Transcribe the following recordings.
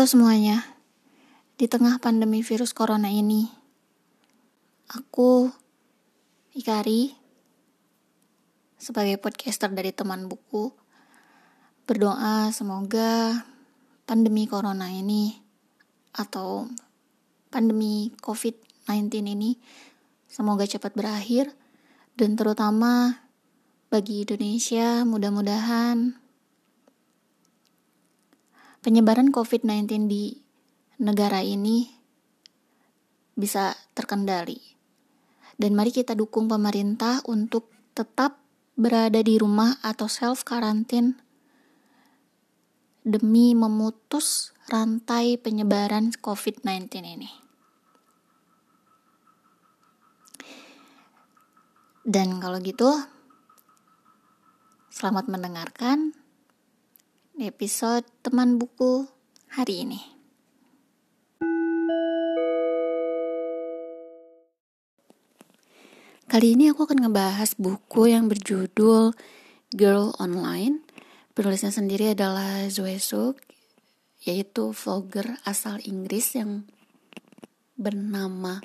Halo semuanya. Di tengah pandemi virus corona ini, aku Ikari sebagai podcaster dari teman buku berdoa semoga pandemi corona ini atau pandemi COVID-19 ini semoga cepat berakhir dan terutama bagi Indonesia mudah-mudahan penyebaran COVID-19 di negara ini bisa terkendali. Dan mari kita dukung pemerintah untuk tetap berada di rumah atau self karantin demi memutus rantai penyebaran COVID-19 ini. Dan kalau gitu, selamat mendengarkan di episode teman buku hari ini. Kali ini aku akan ngebahas buku yang berjudul Girl Online. Penulisnya sendiri adalah Zoe Suk, yaitu vlogger asal Inggris yang bernama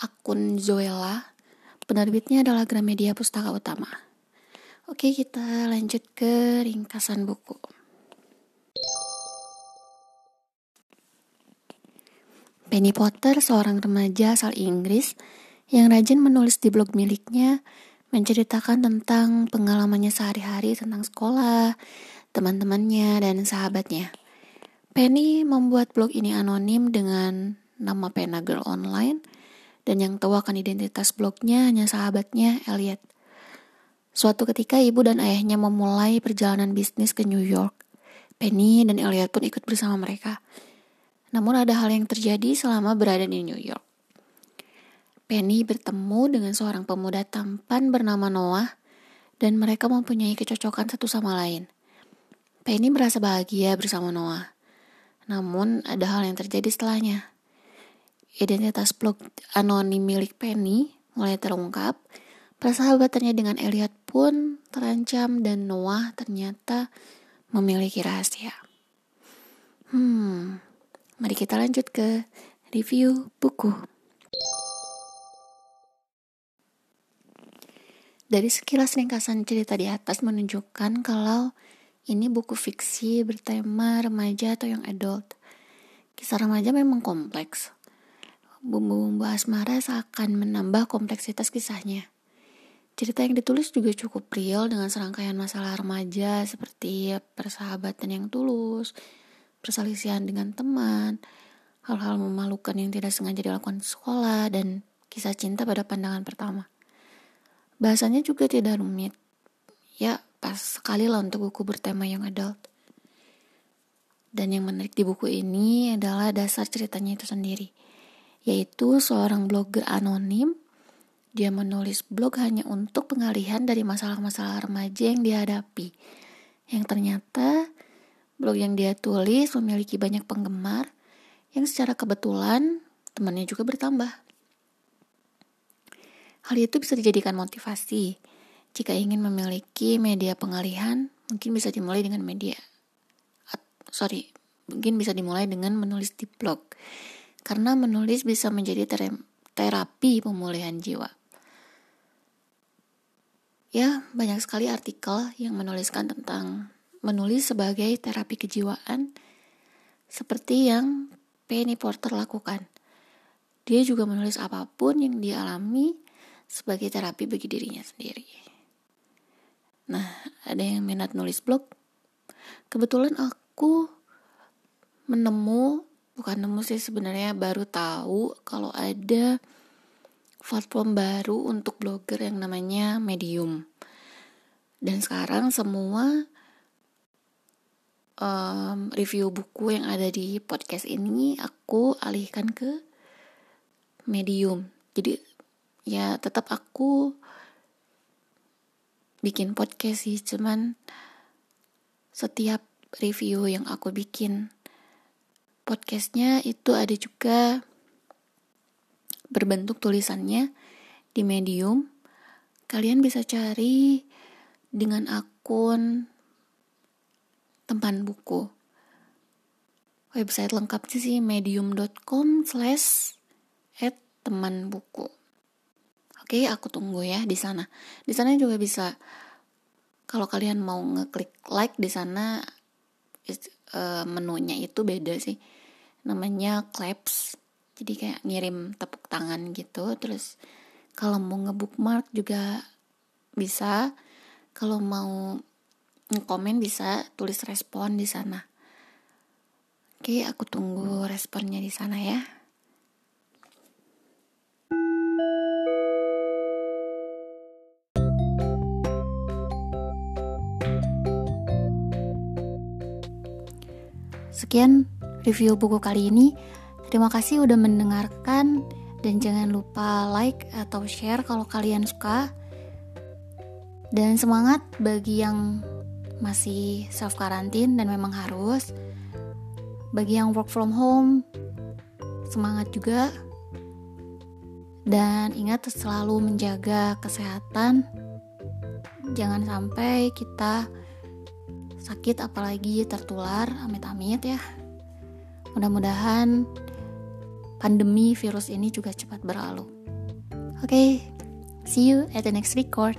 akun Zoella. Penerbitnya adalah Gramedia Pustaka Utama. Oke, kita lanjut ke ringkasan buku. Penny Potter, seorang remaja asal Inggris yang rajin menulis di blog miliknya, menceritakan tentang pengalamannya sehari-hari tentang sekolah, teman-temannya, dan sahabatnya. Penny membuat blog ini anonim dengan nama Pena Girl Online, dan yang tahu akan identitas blognya hanya sahabatnya, Elliot. Suatu ketika ibu dan ayahnya memulai perjalanan bisnis ke New York. Penny dan Elliot pun ikut bersama mereka. Namun ada hal yang terjadi selama berada di New York. Penny bertemu dengan seorang pemuda tampan bernama Noah dan mereka mempunyai kecocokan satu sama lain. Penny merasa bahagia bersama Noah. Namun ada hal yang terjadi setelahnya. Identitas blog anonim milik Penny mulai terungkap. Persahabatannya dengan Elliot pun terancam dan Noah ternyata memiliki rahasia. Hmm, Mari kita lanjut ke review buku. Dari sekilas ringkasan cerita di atas menunjukkan kalau ini buku fiksi bertema remaja atau yang adult. Kisah remaja memang kompleks. Bumbu-bumbu asmara seakan menambah kompleksitas kisahnya. Cerita yang ditulis juga cukup real dengan serangkaian masalah remaja seperti persahabatan yang tulus, perselisihan dengan teman, hal-hal memalukan yang tidak sengaja dilakukan di sekolah, dan kisah cinta pada pandangan pertama. Bahasanya juga tidak rumit. Ya, pas sekali lah untuk buku bertema yang adult. Dan yang menarik di buku ini adalah dasar ceritanya itu sendiri. Yaitu seorang blogger anonim dia menulis blog hanya untuk pengalihan dari masalah-masalah remaja yang dihadapi. Yang ternyata Blog yang dia tulis memiliki banyak penggemar yang secara kebetulan temannya juga bertambah. Hal itu bisa dijadikan motivasi. Jika ingin memiliki media pengalihan, mungkin bisa dimulai dengan media. Sorry, mungkin bisa dimulai dengan menulis di blog. Karena menulis bisa menjadi terapi pemulihan jiwa. Ya, banyak sekali artikel yang menuliskan tentang menulis sebagai terapi kejiwaan seperti yang Penny Porter lakukan. Dia juga menulis apa pun yang dialami sebagai terapi bagi dirinya sendiri. Nah, ada yang minat nulis blog? Kebetulan aku menemu, bukan nemu sih sebenarnya baru tahu kalau ada platform baru untuk blogger yang namanya Medium. Dan sekarang semua um, review buku yang ada di podcast ini aku alihkan ke medium. Jadi ya tetap aku bikin podcast sih cuman setiap review yang aku bikin podcastnya itu ada juga berbentuk tulisannya di medium. Kalian bisa cari dengan akun tempat buku. website lengkapnya sih medium.com slash at teman buku. Oke aku tunggu ya di sana. Di sana juga bisa kalau kalian mau ngeklik like di sana uh, menunya itu beda sih. Namanya claps jadi kayak ngirim tepuk tangan gitu. Terus kalau mau ngebookmark juga bisa. Kalau mau komen bisa tulis respon di sana oke aku tunggu responnya di sana ya Sekian review buku kali ini. Terima kasih udah mendengarkan dan jangan lupa like atau share kalau kalian suka. Dan semangat bagi yang masih self karantin dan memang harus. Bagi yang work from home, semangat juga. Dan ingat selalu menjaga kesehatan. Jangan sampai kita sakit apalagi tertular amit-amit ya mudah-mudahan pandemi virus ini juga cepat berlalu oke okay, see you at the next record